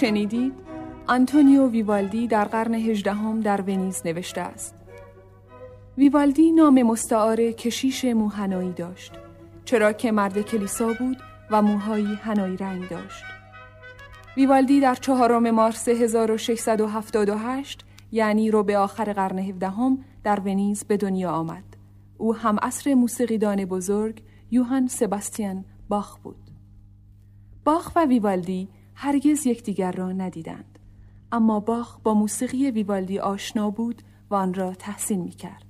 شنیدید؟ آنتونیو ویوالدی در قرن هجدهم در ونیز نوشته است. ویوالدی نام مستعار کشیش موهنایی داشت چرا که مرد کلیسا بود و موهایی هنایی رنگ داشت. ویوالدی در چهارم مارس 1678 یعنی رو به آخر قرن هفدهم در ونیز به دنیا آمد. او هم اصر موسیقیدان بزرگ یوهان سباستیان باخ بود. باخ و ویوالدی هرگز یکدیگر را ندیدند اما باخ با موسیقی ویوالدی آشنا بود و آن را تحسین می کرد.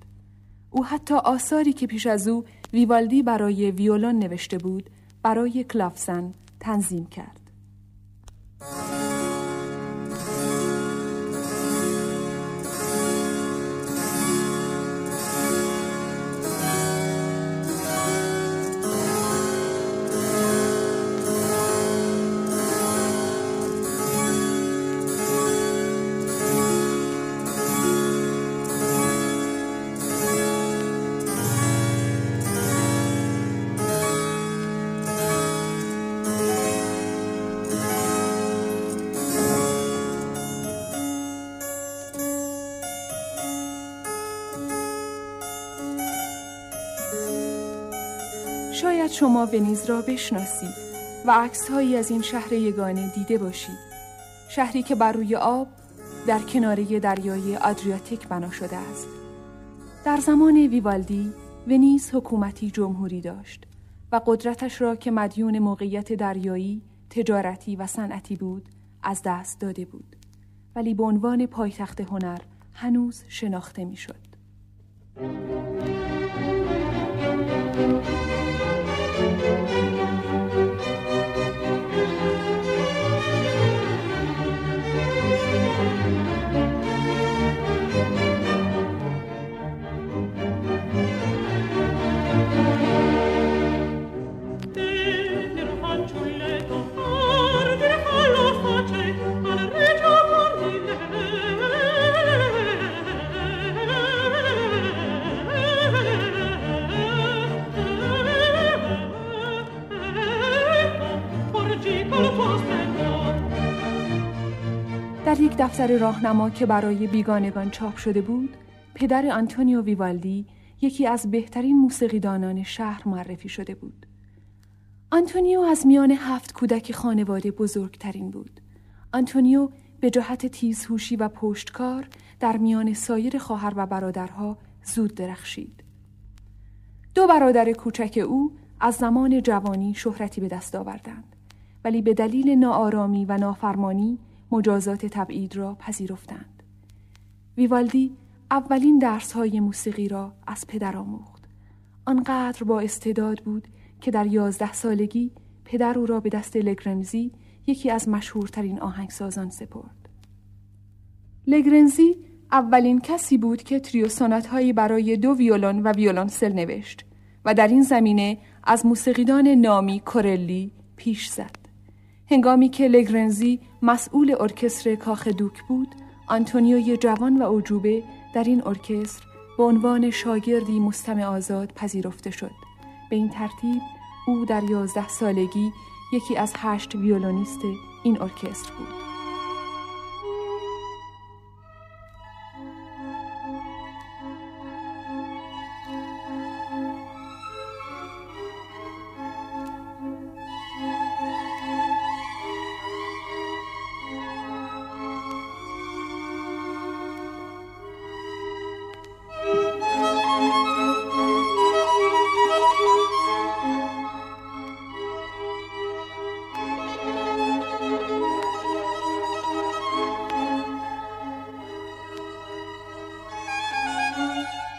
او حتی آثاری که پیش از او ویوالدی برای ویولون نوشته بود برای کلافسن تنظیم کرد. شاید شما ونیز را بشناسید و عکسهایی از این شهر یگانه دیده باشید. شهری که بر روی آب در کناره دریای آدریاتیک بنا شده است. در زمان ویوالدی ونیز حکومتی جمهوری داشت و قدرتش را که مدیون موقعیت دریایی تجارتی و صنعتی بود از دست داده بود. ولی به عنوان پایتخت هنر هنوز شناخته می‌شد. در یک دفتر راهنما که برای بیگانگان چاپ شده بود پدر آنتونیو ویوالدی یکی از بهترین موسیقیدانان شهر معرفی شده بود. آنتونیو از میان هفت کودک خانواده بزرگترین بود. آنتونیو به جهت تیزهوشی و پشتکار در میان سایر خواهر و برادرها زود درخشید. دو برادر کوچک او از زمان جوانی شهرتی به دست آوردند ولی به دلیل ناآرامی و نافرمانی مجازات تبعید را پذیرفتند. ویوالدی اولین درس های موسیقی را از پدر آموخت. آنقدر با استعداد بود که در یازده سالگی پدر او را به دست لگرنزی یکی از مشهورترین آهنگسازان سپرد. لگرنزی اولین کسی بود که تریوسونات هایی برای دو ویولون و ویولونسل نوشت و در این زمینه از موسیقیدان نامی کورلی پیش زد. هنگامی که لگرنزی مسئول ارکستر کاخ دوک بود آنتونیوی جوان و عجوبه در این ارکستر به عنوان شاگردی مستمع آزاد پذیرفته شد. به این ترتیب او در یازده سالگی یکی از هشت ویولونیست این ارکستر بود.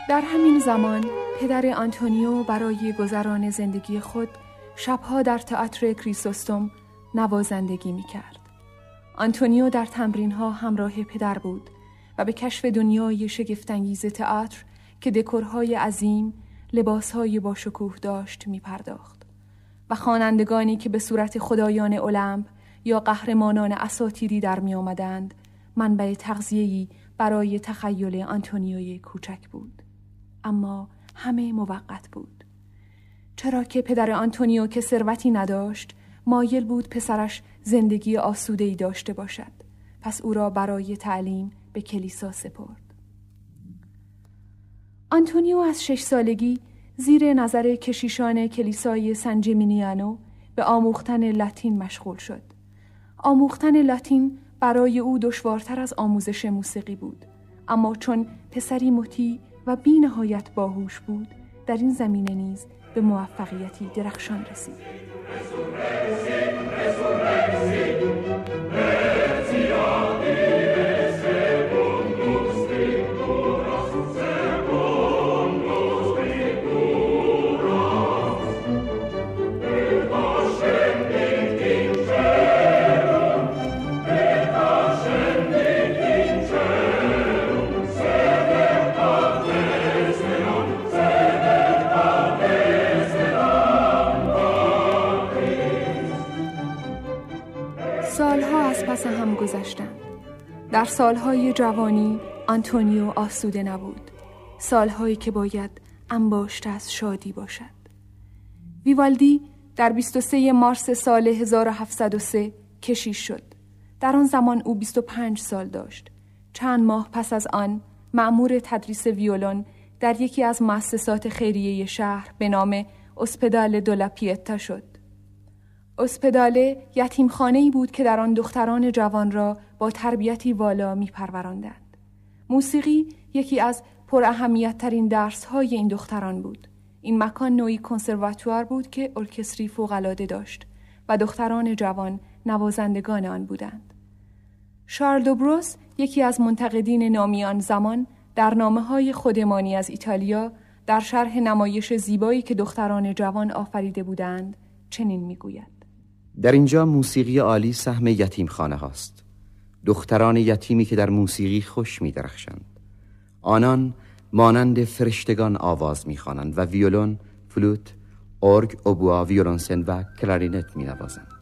در همین زمان پدر آنتونیو برای گذران زندگی خود شبها در تئاتر کریسوستوم نوازندگی می کرد. آنتونیو در تمرین ها همراه پدر بود و به کشف دنیای شگفتانگیز تئاتر که دکورهای عظیم، لباسهای با شکوه داشت می پرداخت و خوانندگانی که به صورت خدایان المپ یا قهرمانان اساتیری در می آمدند منبع تغذیه‌ای برای تخیل آنتونیوی کوچک بود. اما همه موقت بود. چرا که پدر آنتونیو که ثروتی نداشت مایل بود پسرش زندگی آسوده ای داشته باشد. پس او را برای تعلیم به کلیسا سپرد. آنتونیو از شش سالگی زیر نظر کشیشان کلیسای سن جمینیانو به آموختن لاتین مشغول شد. آموختن لاتین برای او دشوارتر از آموزش موسیقی بود. اما چون پسری مطیع و بی نهایت باهوش بود در این زمینه نیز به موفقیتی درخشان رسید. در سالهای جوانی آنتونیو آسوده نبود. سالهایی که باید انباشت از شادی باشد. ویوالدی در 23 مارس سال 1703 کشیش شد. در آن زمان او 25 سال داشت. چند ماه پس از آن معمور تدریس ویولون در یکی از مؤسسات خیریه شهر به نام اسپدال دولاپیتا شد. اسپداله یتیمخانه ای بود که در آن دختران جوان را با تربیتی والا می پروراندند. موسیقی یکی از پر اهمیت ترین درس های این دختران بود. این مکان نوعی کنسرواتوار بود که ارکستری فوقالعاده داشت و دختران جوان نوازندگان آن بودند. شارل دوبروس یکی از منتقدین نامی آن زمان در نامه های خودمانی از ایتالیا در شرح نمایش زیبایی که دختران جوان آفریده بودند چنین می‌گوید در اینجا موسیقی عالی سهم یتیم خانه هاست دختران یتیمی که در موسیقی خوش می درخشند آنان مانند فرشتگان آواز می خوانند و ویولون، فلوت، ارگ، اوبوا، ویولونسل و کلارینت می نوازند.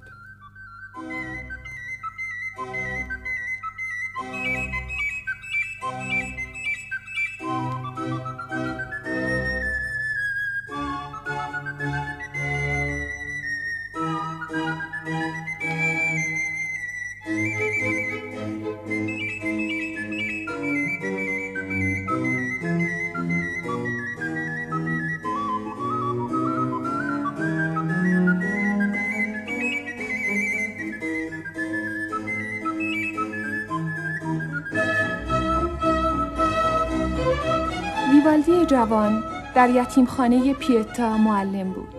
جوان در یتیمخانه پیتا معلم بود.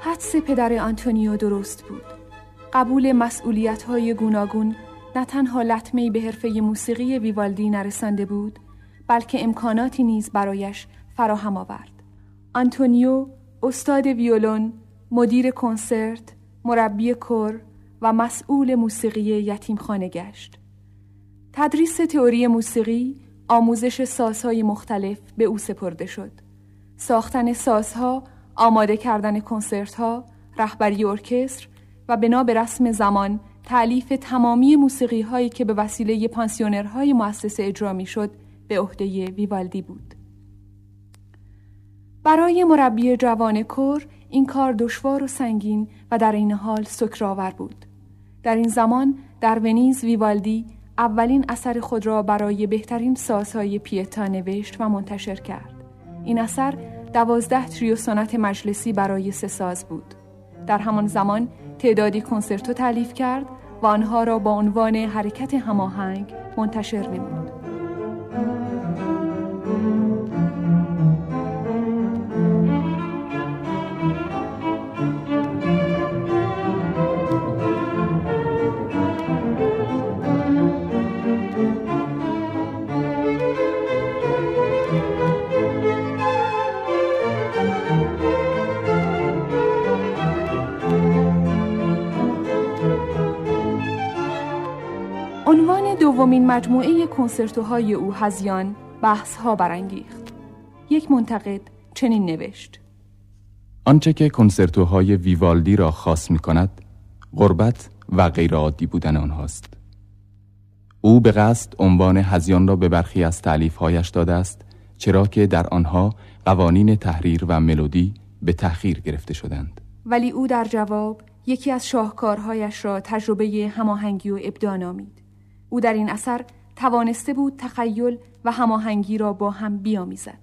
حدس پدر آنتونیو درست بود. قبول مسئولیت های گوناگون نه تنها لطمه به حرفه موسیقی ویوالدی نرسانده بود بلکه امکاناتی نیز برایش فراهم آورد. آنتونیو استاد ویولون، مدیر کنسرت، مربی کر و مسئول موسیقی یتیمخانه گشت. تدریس تئوری موسیقی آموزش سازهای مختلف به او سپرده شد. ساختن سازها، آماده کردن کنسرت ها، رهبری ارکستر و بنا به رسم زمان تعلیف تمامی موسیقی هایی که به وسیله پانسیونرهای مؤسسه اجرا می شد به عهده ویوالدی بود. برای مربی جوان کور این کار دشوار و سنگین و در این حال سکرآور بود. در این زمان در ونیز ویوالدی اولین اثر خود را برای بهترین سازهای پیتا نوشت و منتشر کرد. این اثر دوازده تریو سونات مجلسی برای سه ساز بود. در همان زمان تعدادی کنسرتو تعلیف کرد و آنها را با عنوان حرکت هماهنگ منتشر نمود. مجموعه کنسرتوهای او هزیان بحث ها برانگیخت. یک منتقد چنین نوشت آنچه که کنسرتوهای ویوالدی را خاص می کند غربت و غیرعادی بودن آنهاست او به قصد عنوان هزیان را به برخی از تعلیفهایش داده است چرا که در آنها قوانین تحریر و ملودی به تأخیر گرفته شدند ولی او در جواب یکی از شاهکارهایش را تجربه هماهنگی و ابداع نامید. او در این اثر توانسته بود تخیل و هماهنگی را با هم بیامیزد.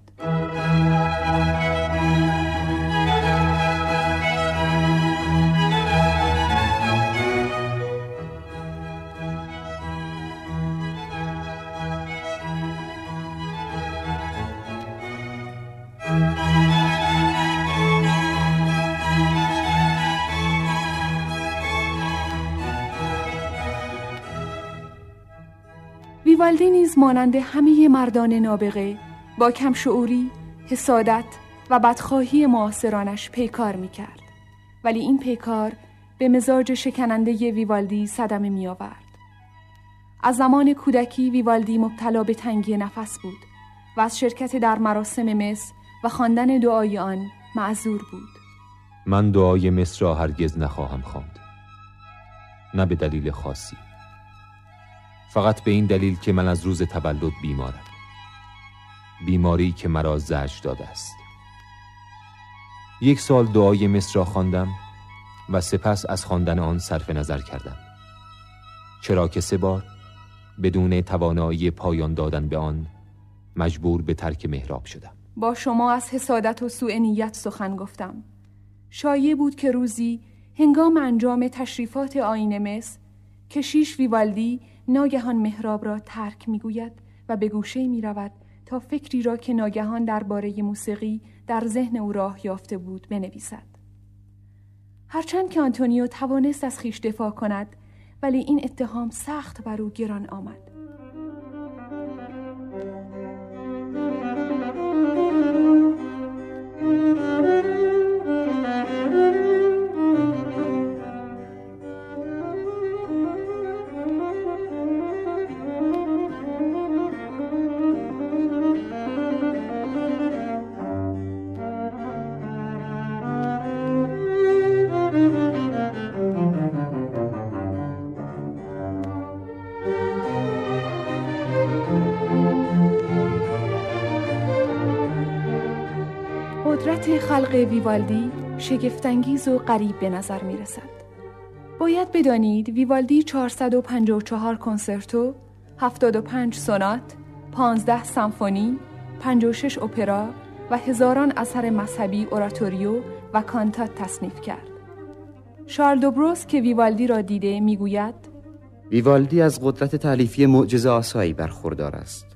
ویوالدی نیز مانند همه مردان نابغه با کم شعوری، حسادت و بدخواهی معاصرانش پیکار می کرد. ولی این پیکار به مزاج شکننده ویوالدی صدمه می آورد. از زمان کودکی ویوالدی مبتلا به تنگی نفس بود و از شرکت در مراسم مصر و خواندن دعای آن معذور بود. من دعای مصر را هرگز نخواهم خواند. نه به دلیل خاصی. فقط به این دلیل که من از روز تولد بیمارم. بیماری که مرا زج داده است. یک سال دعای مصر را خواندم و سپس از خواندن آن صرف نظر کردم. چرا که سه بار بدون توانایی پایان دادن به آن مجبور به ترک محراب شدم. با شما از حسادت و سوء نیت سخن گفتم. شایع بود که روزی هنگام انجام تشریفات آین مصر کشیش ویوالدی ناگهان محراب را ترک می‌گوید و به گوشه می رود تا فکری را که ناگهان درباره موسیقی در ذهن او راه یافته بود بنویسد. هرچند که آنتونیو توانست از خیش دفاع کند ولی این اتهام سخت بر او گران آمد. خلق ویوالدی شگفتانگیز و غریب به نظر می رسد. باید بدانید ویوالدی 454 کنسرتو، 75 سونات، 15 سمفونی، 56 اپرا و هزاران اثر مذهبی اوراتوریو و کانتات تصنیف کرد. شارل دوبروس که ویوالدی را دیده می‌گوید ویوالدی از قدرت تألیفی معجزه آسایی برخوردار است.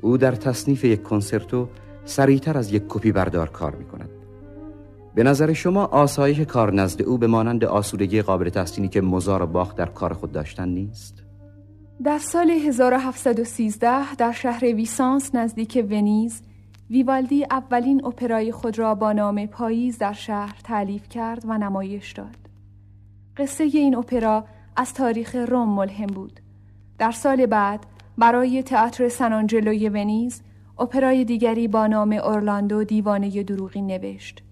او در تصنیف یک کنسرتو سریعتر از یک کپی بردار کار می کند. به نظر شما آسایش کار نزد او به مانند آسودگی قابل تحسینی که مزار و باخت در کار خود داشتن نیست؟ در سال 1713 در شهر ویسانس نزدیک ونیز ویوالدی اولین اپرای خود را با نام پاییز در شهر تعلیف کرد و نمایش داد. قصه این اپرا از تاریخ روم ملهم بود. در سال بعد برای تئاتر سنانجلوی ونیز اپرای دیگری با نام اورلاندو دیوانه دروغی نوشت.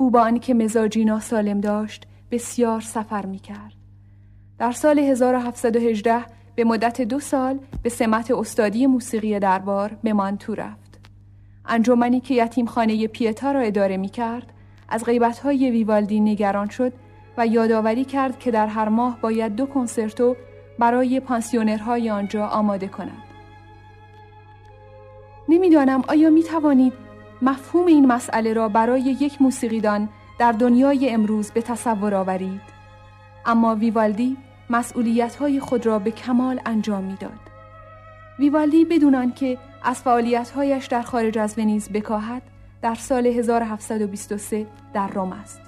او با آنکه مزاجی ناسالم داشت بسیار سفر می کرد. در سال 1718 به مدت دو سال به سمت استادی موسیقی دربار به مانتو رفت. انجمنی که یتیم خانه پیتا را اداره می کرد از غیبتهای ویوالدی نگران شد و یادآوری کرد که در هر ماه باید دو کنسرتو برای پانسیونرهای آنجا آماده کند. نمی‌دانم آیا می توانید مفهوم این مسئله را برای یک موسیقیدان در دنیای امروز به تصور آورید اما ویوالدی مسئولیت های خود را به کمال انجام می‌داد. ویوالدی بدون که از فعالیتهایش در خارج از ونیز بکاهد در سال 1723 در روم است.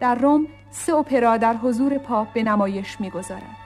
در روم سه اپرا در حضور پاپ به نمایش می‌گذارد.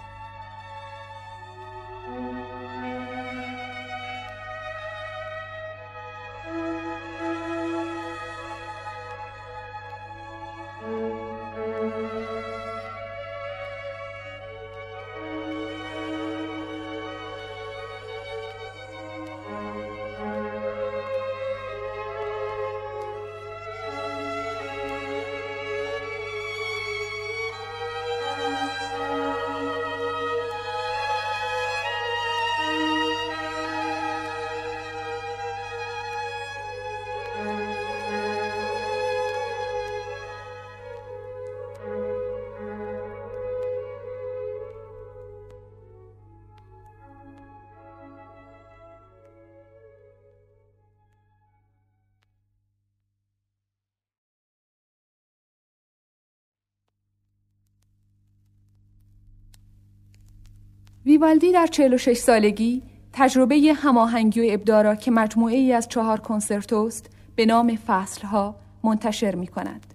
ویوالدی در 46 سالگی تجربه هماهنگی و ابداع را که مجموعه ای از چهار کنسرتوست به نام فصلها منتشر می کند.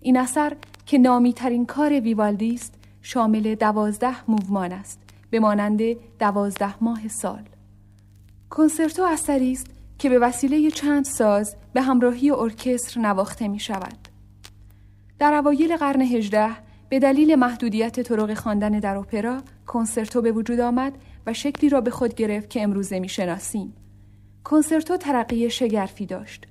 این اثر که نامی ترین کار ویوالدی است شامل دوازده موومان است به مانند دوازده ماه سال. کنسرتو اثری است که به وسیله چند ساز به همراهی ارکستر نواخته می شود. در اوایل قرن هجده به دلیل محدودیت طرق خواندن در اپرا کنسرتو به وجود آمد و شکلی را به خود گرفت که امروزه می‌شناسیم. کنسرتو ترقی شگرفی داشت.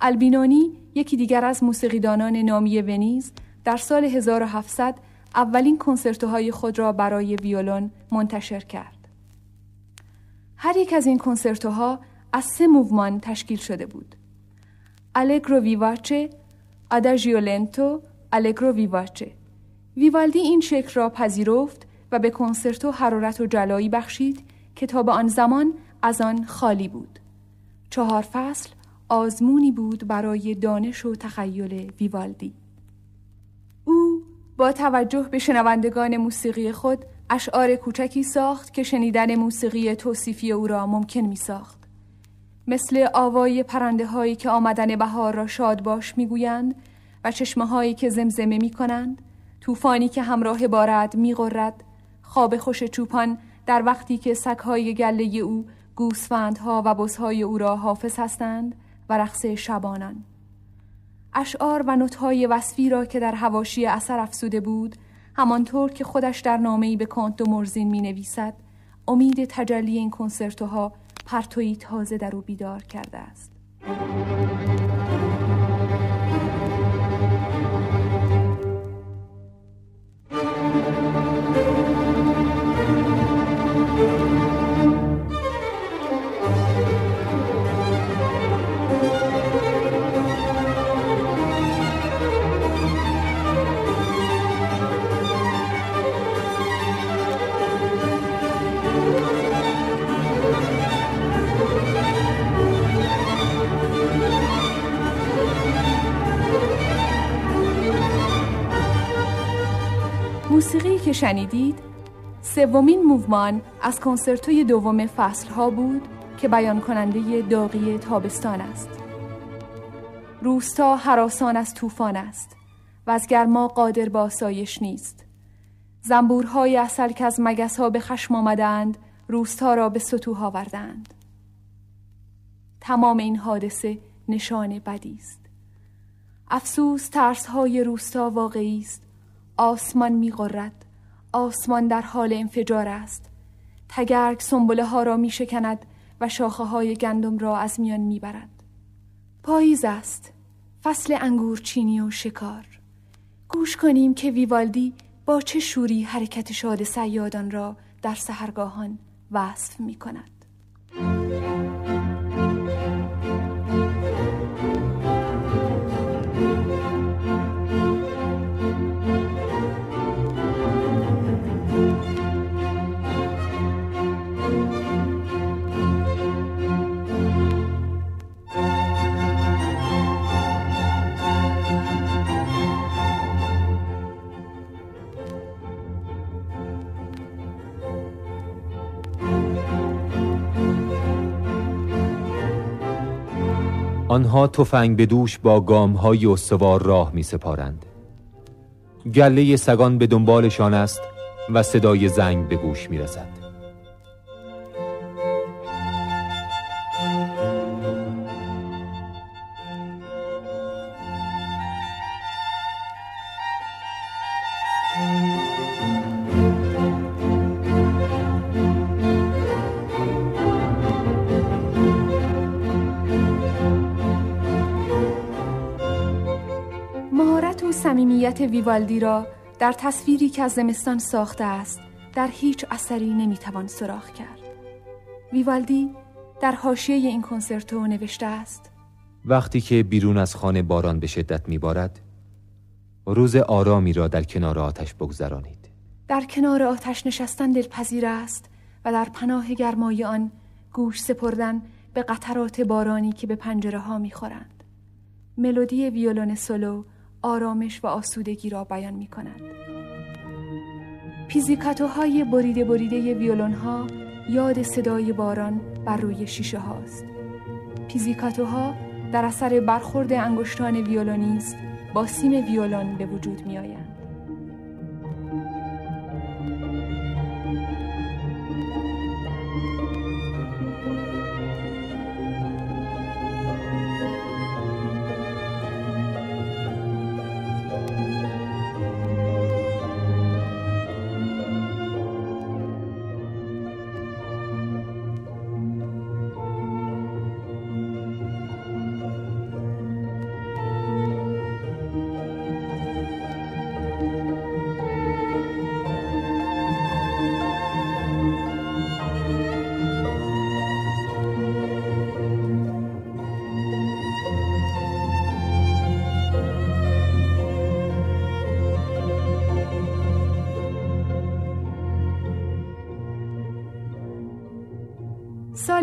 البینونی یکی دیگر از موسیقیدانان نامی ونیز در سال 1700 اولین کنسرتوهای خود را برای ویولون منتشر کرد. هر یک از این کنسرتوها از سه موومان تشکیل شده بود. الگرو ویواچه، آداژیو لنتو، الگرو ویواچه. ویوالدی این شکل را پذیرفت و به کنسرتو حرارت و جلایی بخشید که تا به آن زمان از آن خالی بود. چهار فصل آزمونی بود برای دانش و تخیل ویوالدی. او با توجه به شنوندگان موسیقی خود اشعار کوچکی ساخت که شنیدن موسیقی توصیفی او را ممکن می ساخت. مثل آوای پرنده هایی که آمدن بهار را شاد باش می گویند و چشمه هایی که زمزمه می کنند، طوفانی که همراه بارد می غرد، خواب خوش چوپان در وقتی که سگهای گله او گوسفندها و بزهای او را حافظ هستند و رقص شبانان. اشعار و نوتهای وصفی را که در هواشی اثر افسوده بود همانطور که خودش در نامه‌ای به کانت و مرزین می نویسد امید تجلی این کنسرتوها پرتویی تازه در او بیدار کرده است. شنیدید؟ سومین موومان از کنسرتوی دوم فصل ها بود که بیان کننده داغی تابستان است. روستا حراسان از طوفان است و از گرما قادر با سایش نیست. زنبورهای اصل که از مگس ها به خشم آمدند روستا را به سطوح آوردند. تمام این حادثه نشان بدی است. افسوس ترس های روستا واقعی است. آسمان میغرد. آسمان در حال انفجار است تگرگ سنبله ها را می شکند و شاخه های گندم را از میان می برد. پاییز است فصل انگور چینی و شکار گوش کنیم که ویوالدی با چه شوری حرکت شاد سیادان را در سهرگاهان وصف می کند. آنها تفنگ به دوش با گام های استوار راه می سپارند. گله سگان به دنبالشان است و صدای زنگ به گوش می رسد. ویوالدی را در تصویری که از زمستان ساخته است در هیچ اثری نمی‌توان سراخ کرد. ویوالدی در حاشیه این کنسرتو نوشته است. وقتی که بیرون از خانه باران به شدت میبارد روز آرامی را در کنار آتش بگذرانید. در کنار آتش نشستن دلپذیر است و در پناه گرمای آن گوش سپردن به قطرات بارانی که به پنجره ها می‌خورند. ملودی ویولون سولو آرامش و آسودگی را بیان می کند. پیزیکاتوهای بریده بریده ویولون ها یاد صدای باران بر روی شیشه هاست پیزیکاتوها در اثر برخورد انگشتان ویولونیست با سیم ویولون به وجود می آیند.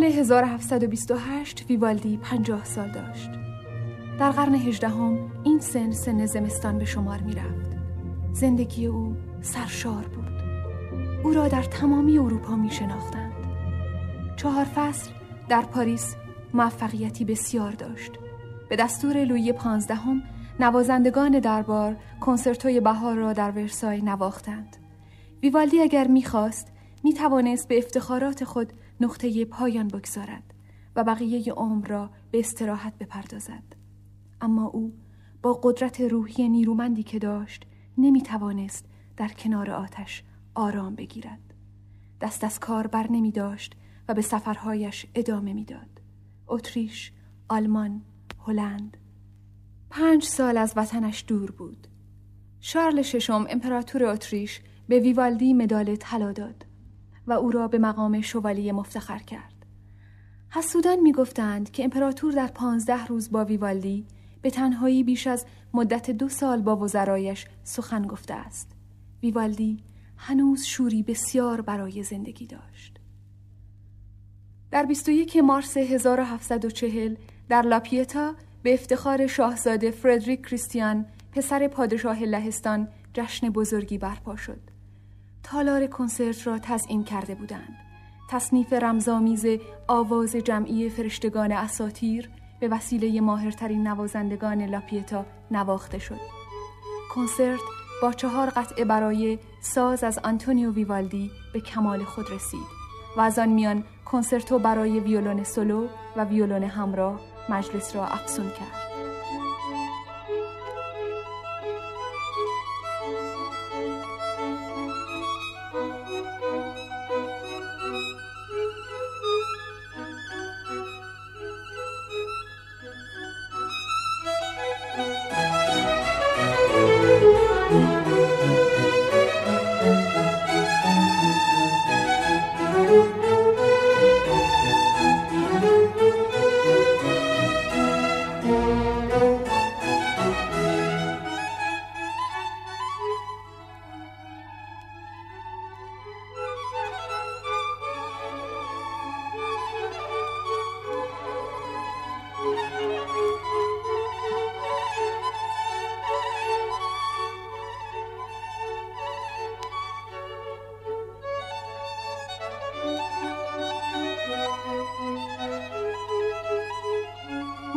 سال 1728 ویوالدی 50 سال داشت. در قرن هجدهم این سن سن زمستان به شمار می رفت. زندگی او سرشار بود. او را در تمامی اروپا می شناختند. چهار فصل در پاریس موفقیتی بسیار داشت. به دستور لویی پانزدهم نوازندگان دربار کنسرتوی بهار را در ورسای نواختند. ویوالدی اگر می‌خواست می توانست به افتخارات خود نقطه پایان بگذارد و بقیه عمر را به استراحت بپردازد. اما او با قدرت روحی نیرومندی که داشت نمی توانست در کنار آتش آرام بگیرد. دست از کار بر نمی داشت و به سفرهایش ادامه می‌داد. اتریش، آلمان، هلند. پنج سال از وطنش دور بود. شارل ششم امپراتور اتریش به ویوالدی مدال طلا داد. و او را به مقام شوالیه مفتخر کرد. حسودان می گفتند که امپراتور در پانزده روز با ویوالدی به تنهایی بیش از مدت دو سال با وزرایش سخن گفته است. ویوالدی هنوز شوری بسیار برای زندگی داشت. در 21 مارس 1740 در لاپیتا به افتخار شاهزاده فردریک کریستیان پسر پادشاه لهستان جشن بزرگی برپا شد. تالار کنسرت را تزئین کرده بودند. تصنیف رمزآمیز آواز جمعی فرشتگان اساطیر به وسیله ماهرترین نوازندگان لاپیتا نواخته شد. کنسرت با چهار قطعه برای ساز از آنتونیو ویوالدی به کمال خود رسید و از آن میان کنسرتو برای ویولون سولو و ویولون همراه مجلس را افسون کرد.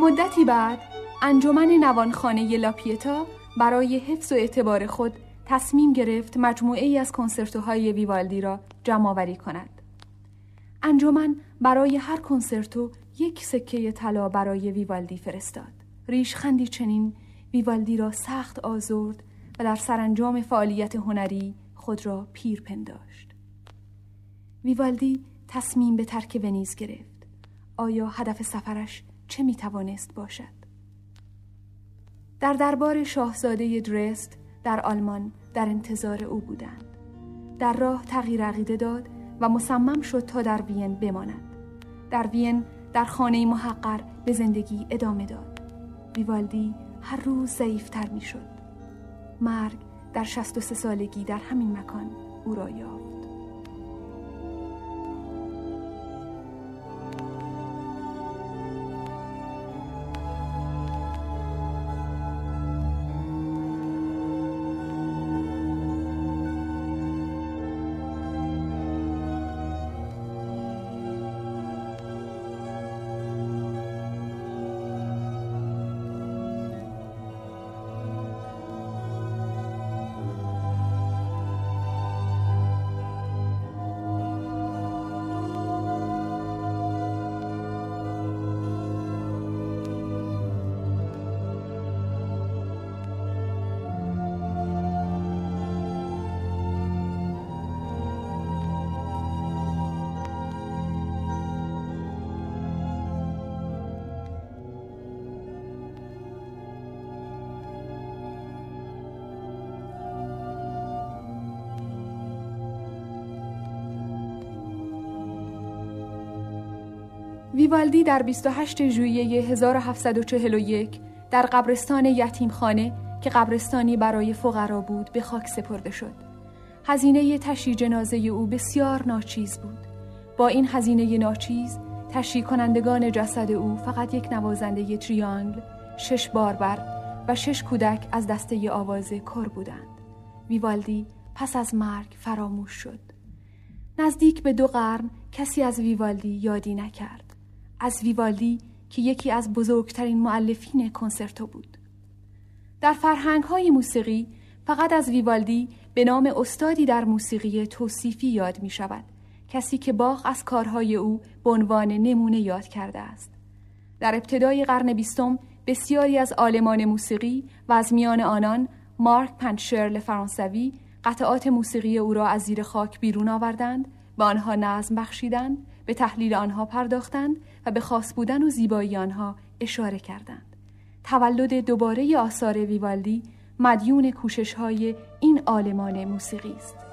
مدتی بعد انجمن نوانخانه لاپیتا برای حفظ و اعتبار خود تصمیم گرفت مجموعه ای از کنسرتوهای ویوالدی را جمع آوری کند. انجمن برای هر کنسرتو یک سکه طلا برای ویوالدی فرستاد. ریشخندی چنین ویوالدی را سخت آزرد و در سرانجام فعالیت هنری خود را پیر پنداشت. ویوالدی تصمیم به ترک ونیز گرفت. آیا هدف سفرش چه می توانست باشد؟ در دربار شاهزاده درست در آلمان در انتظار او بودند. در راه تغییر عقیده داد و مصمم شد تا در وین بماند. در وین در خانه محقر به زندگی ادامه داد. ویوالدی هر روز ضعیفتر می شد. مرگ در 63 سالگی در همین مکان او را یافت. ویوالدی در 28 ژوئیه 1741 در قبرستان یتیمخانه که قبرستانی برای فقرا بود به خاک سپرده شد. هزینه تشییع جنازه او بسیار ناچیز بود. با این هزینه ناچیز تشییع کنندگان جسد او فقط یک نوازنده تریانگل، شش باربر و شش کودک از دسته آواز کر بودند. ویوالدی پس از مرگ فراموش شد. نزدیک به دو قرن کسی از ویوالدی یادی نکرد. از ویوالدی که یکی از بزرگترین معلفین کنسرتو بود. در فرهنگ های موسیقی فقط از ویوالدی به نام استادی در موسیقی توصیفی یاد می شود. کسی که باغ از کارهای او به عنوان نمونه یاد کرده است. در ابتدای قرن بیستم بسیاری از آلمان موسیقی و از میان آنان مارک پنشرل فرانسوی قطعات موسیقی او را از زیر خاک بیرون آوردند و آنها نظم بخشیدند به تحلیل آنها پرداختند و به خاص بودن و زیبایی آنها اشاره کردند. تولد دوباره آثار ویوالدی مدیون کوشش های این آلمان موسیقی است.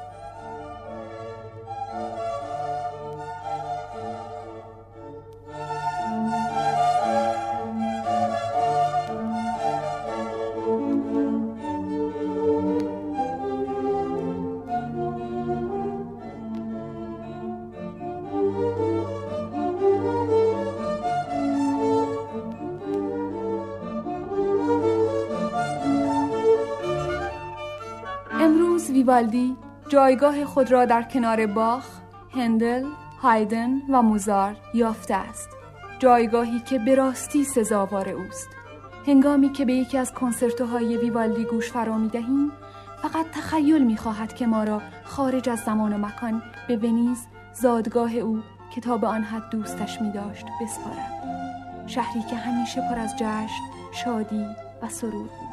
ویوالدی جایگاه خود را در کنار باخ، هندل، هایدن و موزار یافته است. جایگاهی که به راستی سزاوار اوست. هنگامی که به یکی از کنسرتوهای ویوالدی گوش فرا می دهیم، فقط تخیل می خواهد که ما را خارج از زمان و مکان به ونیز زادگاه او که تا به آن حد دوستش می داشت بسپارد. شهری که همیشه پر از جشن، شادی و سرور بود.